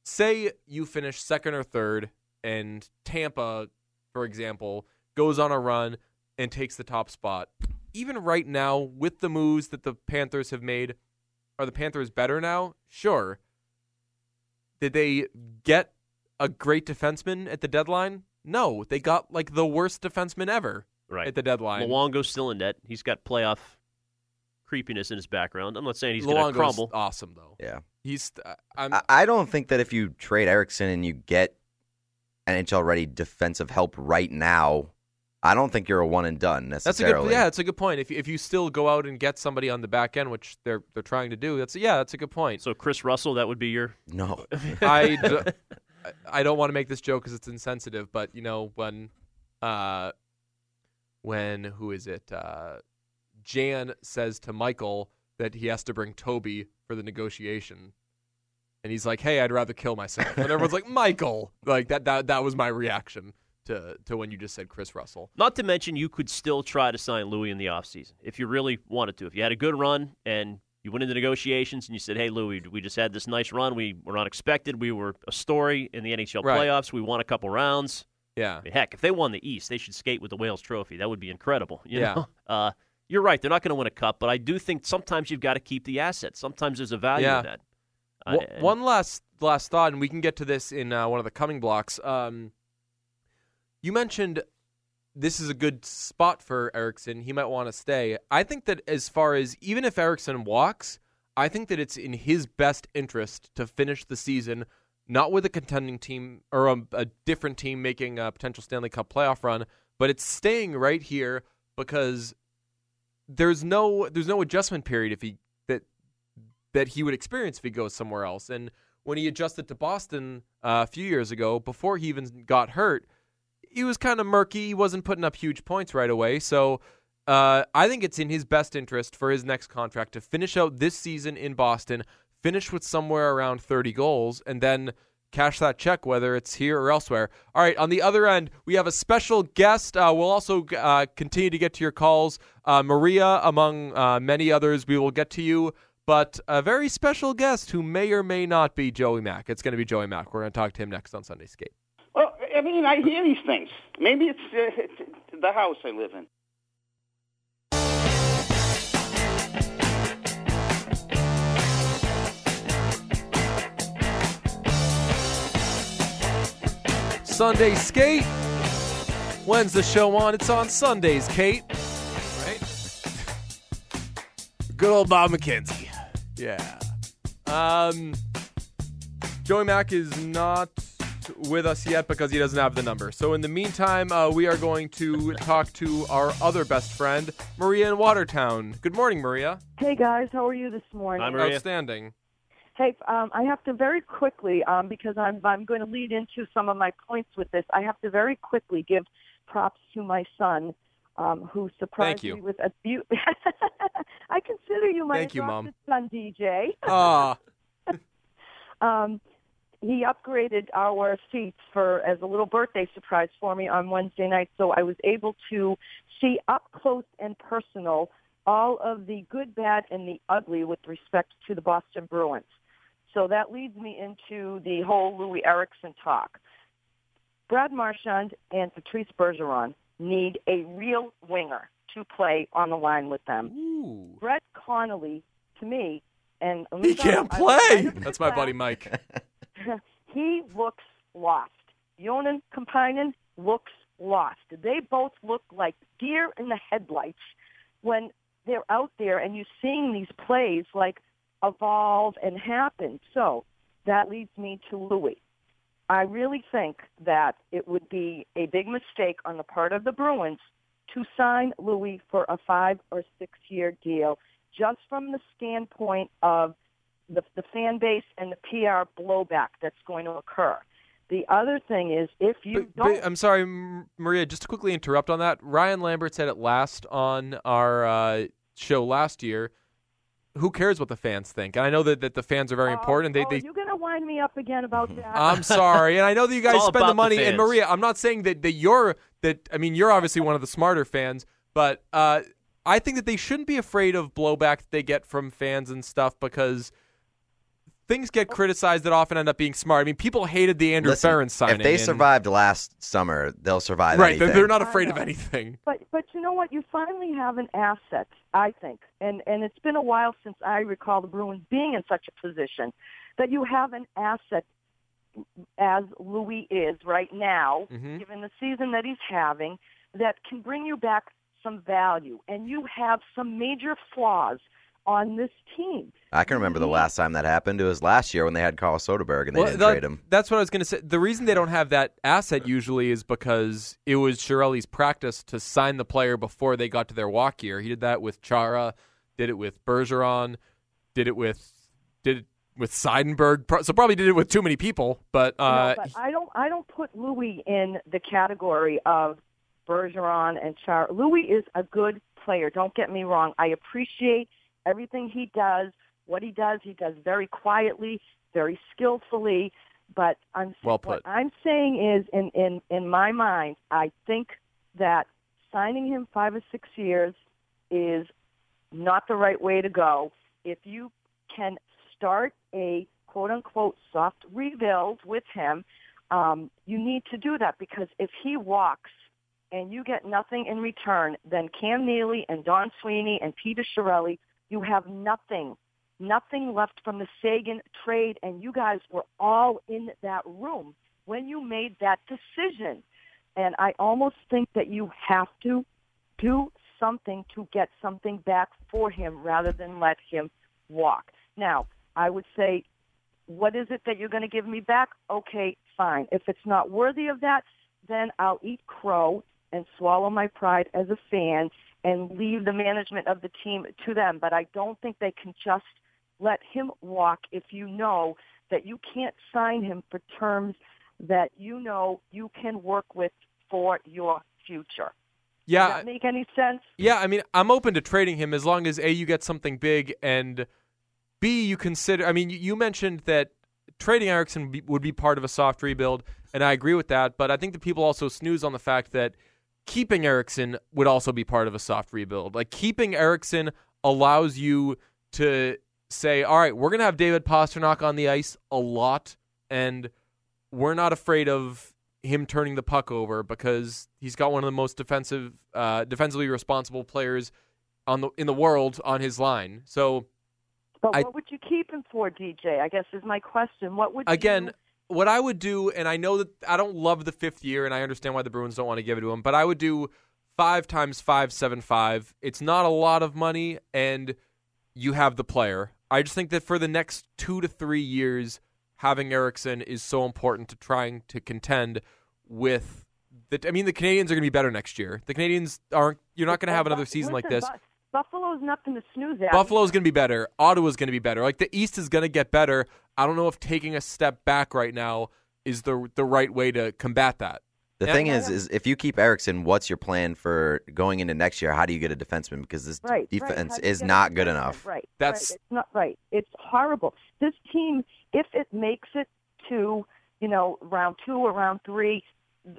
say you finish second or third, and Tampa, for example, goes on a run and takes the top spot, even right now with the moves that the Panthers have made, are the Panthers better now? Sure. Did they get a great defenseman at the deadline? No, they got like the worst defenseman ever right. at the deadline. Luongo's still in net. He's got playoff creepiness in his background. I'm not saying he's going to crumble. awesome though. Yeah. He's. uh, I'm. I, I don't think that if you trade Eriksson and you get NHL ready defensive help right now, I don't think you're a one and done that's a necessarily. good. Yeah, that's a good point. If you- if you still go out and get somebody on the back end, which they're they're trying to do, that's yeah, that's a good point. So Kris Russell, that would be your. No. I, d- I- don't want to make this joke because it's insensitive, but you know when, uh, when who is it? Uh, Jan says to Michael that he has to bring Toby for the negotiation, and he's like, "Hey, I'd rather kill myself." And everyone's like, "Michael!" Like that. That that was my reaction to to when you just said Kris Russell. Not to mention, you could still try to sign Loui in the offseason if you really wanted to. If you had a good run and you went into negotiations and you said, "Hey, Loui, we just had this nice run. We were unexpected. We were a story in the NHL Right. playoffs. We won a couple rounds. Yeah. I mean, heck, if they won the East, they should skate with the Wales Trophy. That would be incredible. You Yeah. know? Uh, you're right. They're not going to win a cup, but I do think sometimes you've got to keep the assets. Sometimes there's a value Yeah. in that. Uh, one last last thought, and we can get to this in uh, one of the coming blocks. Um, you mentioned this is a good spot for Eriksson. He might want to stay. I think that as far as even if Eriksson walks, I think that it's in his best interest to finish the season not with a contending team or a, a different team making a potential Stanley Cup playoff run, but it's staying right here because there's no there's no adjustment period if he that that he would experience if he goes somewhere else. And when he adjusted to Boston uh, a few years ago, before he even got hurt, he was kind of murky. He wasn't putting up huge points right away. So uh, I think it's in his best interest for his next contract to finish out this season in Boston, finish with somewhere around 30 goals, and then cash that check, whether it's here or elsewhere. All right, on the other end, we have a special guest. Uh, we'll also uh, continue to get to your calls. Uh, Maria, among uh, many others, we will get to you. But a very special guest who may or may not be Joey Mack. It's going to be Joey Mack. We're going to talk to him next on Sunday Skate. Well, I mean, I hear these things. Maybe it's, uh, it's the house I live in. Sunday Skate. When's the show on? It's on Sundays, Kate. Right? Good old Bob McKenzie. Yeah. Um, Joey Mack is not with us yet because he doesn't have the number. So in the meantime, uh, we are going to talk to our other best friend, Maria in Watertown. Good morning, Maria. Hey guys, how are you this morning? Hi, Maria. Outstanding. Hey, um, I have to very quickly um, because I'm I'm going to lead into some of my points with this. I have to very quickly give props to my son, um, who surprised you. me with a beaut. I consider you my Thank you, Mom. son, DJ. Ah, um, he upgraded our seats for as a little birthday surprise for me on Wednesday night, so I was able to see up close and personal all of the good, bad, and the ugly with respect to the Boston Bruins. So that leads me into the whole Loui Eriksson talk. Brad Marchand and Patrice Bergeron need a real winger to play on the line with them. ooh. Brett Connolly, to me, and He can't I- I- play. That's my buddy Mike. he looks lost. Joonas Kemppainen looks lost. They both look like deer in the headlights when they're out there and you're seeing these plays like evolve and happen. So that leads me to Loui. I really think that it would be a big mistake on the part of the Bruins to sign Loui for a five or six year deal just from the standpoint of the, the fan base and the PR blowback that's going to occur. The other thing is if you But, don't but I'm sorry, Maria, just to quickly interrupt on that. Ryan Lambert said it last on our uh, show last year. Who cares what the fans think? And I know that, that the fans are very Oh, important. They, oh, they, you're going to wind me up again about that. I'm sorry, and I know that you guys spend about the the money. and. Maria, I'm not saying that, that you're that. I mean, you're obviously one of the smarter fans, but uh, I think that they shouldn't be afraid of blowback that they get from fans and stuff because things get criticized that often end up being smart. I mean, people hated the Andrew Listen, Ferrin signing. if they and- survived last summer, they'll survive right, they're, anything. they're not afraid of anything. But but you know what? You finally have an asset, I think, and and it's been a while since I recall the Bruins being in such a position that you have an asset as Loui is right now, Mhm. given the season that he's having, that can bring you back some value, and you have some major flaws on this team. I can remember the last time that happened. It was last year when they had Carl Soderberg and they Well, didn't that- trade him. That's what I was going to say. The reason they don't have that asset usually is because it was Chiarelli's practice to sign the player before they got to their walk year. He did that with Chara, did it with Bergeron, did it with did it with Seidenberg. So probably did it with too many people. But No, uh, but I don't. I don't put Loui in the category of Bergeron and Char. Loui is a good player. Don't get me wrong. I appreciate everything he does. What he does, he does very quietly, very skillfully. But I'm Well what. I'm saying is, in in in my mind, I think that signing him five or six years is not the right way to go. If you can start a quote unquote soft rebuild with him, um, you need to do that because if he walks and you get nothing in return, then Cam Neely and Don Sweeney and Peter Chiarelli, you have nothing, nothing left from the Seguin trade, and you guys were all in that room when you made that decision. And I almost think that you have to do something to get something back for him rather than let him walk. Now, I would say, what is it that you're going to give me back? Okay, fine. If it's not worthy of that, then I'll eat crow and swallow my pride as a fan and leave the management of the team to them. But I don't think they can just let him walk if you know that you can't sign him for terms that you know you can work with for your future. Yeah. Does that make any sense? Yeah, I mean, I'm open to trading him as long as A, you get something big, and B, you consider. I mean, you- mentioned that trading Eriksson would be part of a soft rebuild, and I agree with that, but I think that people also snooze on the fact that keeping Eriksson would also be part of a soft rebuild. Like, keeping Eriksson allows you to say, all right, we're going to have David Pastrnak on the ice a lot, and we're not afraid of him turning the puck over because he's got one of the most defensive, uh, defensively responsible players on the in the world on his line. So But I- what would you keep him for, DJ? I guess is my question. What would again, you, what I would do, and I know that I don't love the fifth year, and I understand why the Bruins don't want to give it to him, but I would do five times five seven five. It's not a lot of money, and you have the player. I just think that for the next two to three years, having Eriksson is so important to trying to contend with. The, I mean, the Canadiens are going to be better next year. The Canadiens aren't. You're not going to have another season like this. Bu- Buffalo's nothing to snooze at. Buffalo's going to be better. Ottawa's going to be better. Like the East is going to get better. I don't know if taking a step back right now is the the right way to combat that. The Yeah. thing is, is if you keep Eriksson, what's your plan for going into next year? How do you get a defenseman? Because this right, right. defense How do you is not good enough. Right. That's- right. It's not right. It's horrible. This team, if it makes it to you know round two or round three,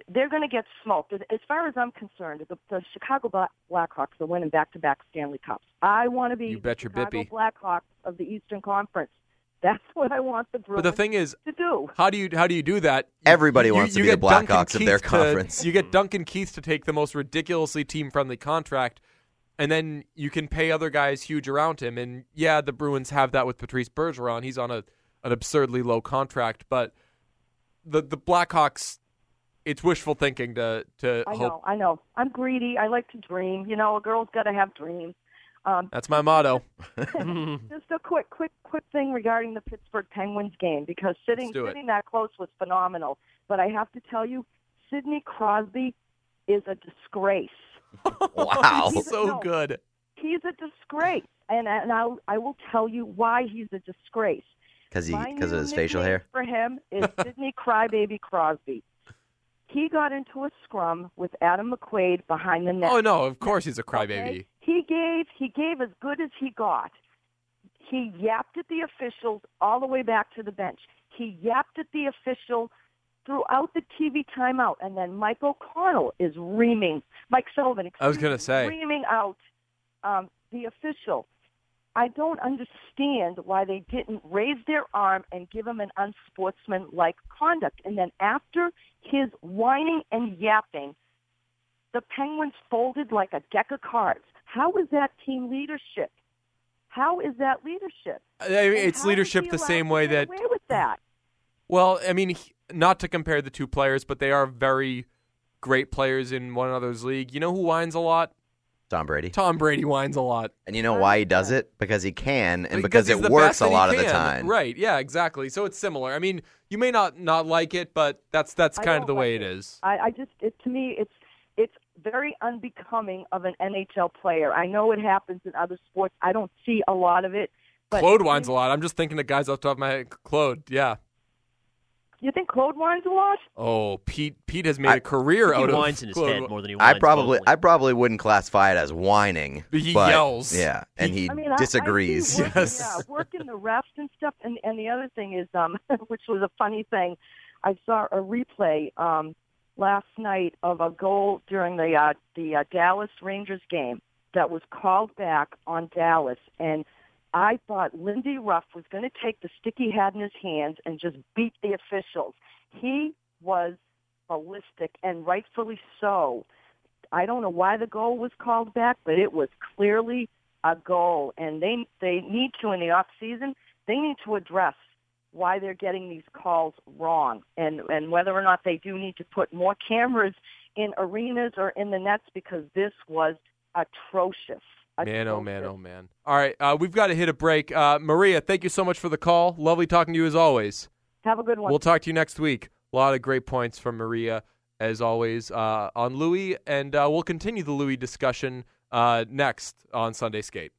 they're going to get smoked. As- As far as I'm concerned, the, the Chicago Black- Blackhawks are winning back-to-back Stanley Cups. I want to be You bet the your Chicago bippy. Blackhawks of the Eastern Conference. That's what I want the Bruins But the thing is, to do. how do you how do you do that? Everybody you- wants to you be the get Blackhawks of their Keith to- conference. you get Duncan Keith to take the most ridiculously team friendly contract, and then you can pay other guys huge around him. And yeah, the Bruins have that with Patrice Bergeron. He's on a an absurdly low contract, but the the Blackhawks, it's wishful thinking to to I hope. know, I know. I'm greedy. I like to dream. You know, a girl's got to have dreams. Um, That's my motto. just a quick, quick, quick thing regarding the Pittsburgh Penguins game because sitting Let's do it. sitting that close was phenomenal. But I have to tell you, Sidney Crosby is a disgrace. Wow. He's so No. good. He's a disgrace, and and I I will tell you why he's a disgrace. Because he because of his facial hair. for him is Sidney Crybaby Crosby. He got into a scrum with Adam McQuaid behind the net. Oh no, of course he's a Okay? crybaby. He gave he gave as good as he got. He yapped at the officials all the way back to the bench. He yapped at the official throughout the TV timeout, and then Mike O'Connell is reaming. Mike Sullivan. I was gonna say. reaming out um, the official. I don't understand why they didn't raise their arm and give him an unsportsmanlike conduct. And then after his whining and yapping, the Penguins folded like a deck of cards. How is that team leadership? How is that leadership? Uh, I mean, And it's leadership the same way that away with that. Well, I mean, not to compare the two players, but they are very great players in one another's league. You know who whines a lot? Tom Brady. Tom Brady whines a lot. And you know why he does it? Because he can, and Like, because it works a lot of the time. Right? Yeah, exactly. So it's similar. I mean, you may not not like it, but that's that's kind of don't the way it it. is. I, I just, it, to me, it's it's very unbecoming of an NHL player. I know it happens in other sports. I don't see a lot of it. But Claude whines a lot. I'm just thinking of guys off the top of my head. Claude, yeah. You think Claude whines a lot? Oh, Pete. Pete has made I- a career out of whines in his Claude. head more than he whines I probably vocally. I probably wouldn't classify it as whining. He but, yells. Yeah, and he, I mean, disagrees. I, see working, Yes. Yeah, working the refs and stuff. And and the other thing is, um, which was a funny thing, I saw a replay um last night of a goal during the uh, the uh, Dallas Rangers game that was called back on Dallas, and I thought Lindy Ruff was going to take the stick he had in his hands and just beat the officials. He was ballistic, and rightfully so. I don't know why the goal was called back, but it was clearly a goal, and they they need to in the off season. They need to address why they're getting these calls wrong, and and whether or not they do need to put more cameras in arenas or in the nets because this was atrocious. Man, oh man, Atrocious. oh man. All right, uh, we've got to hit a break. Uh, Maria, thank you so much for the call. Lovely talking to you as always. Have a good one. We'll talk to you next week. A lot of great points from Maria, as always, uh, on Loui, and uh, we'll continue the Loui discussion uh, next on Sunday Skate.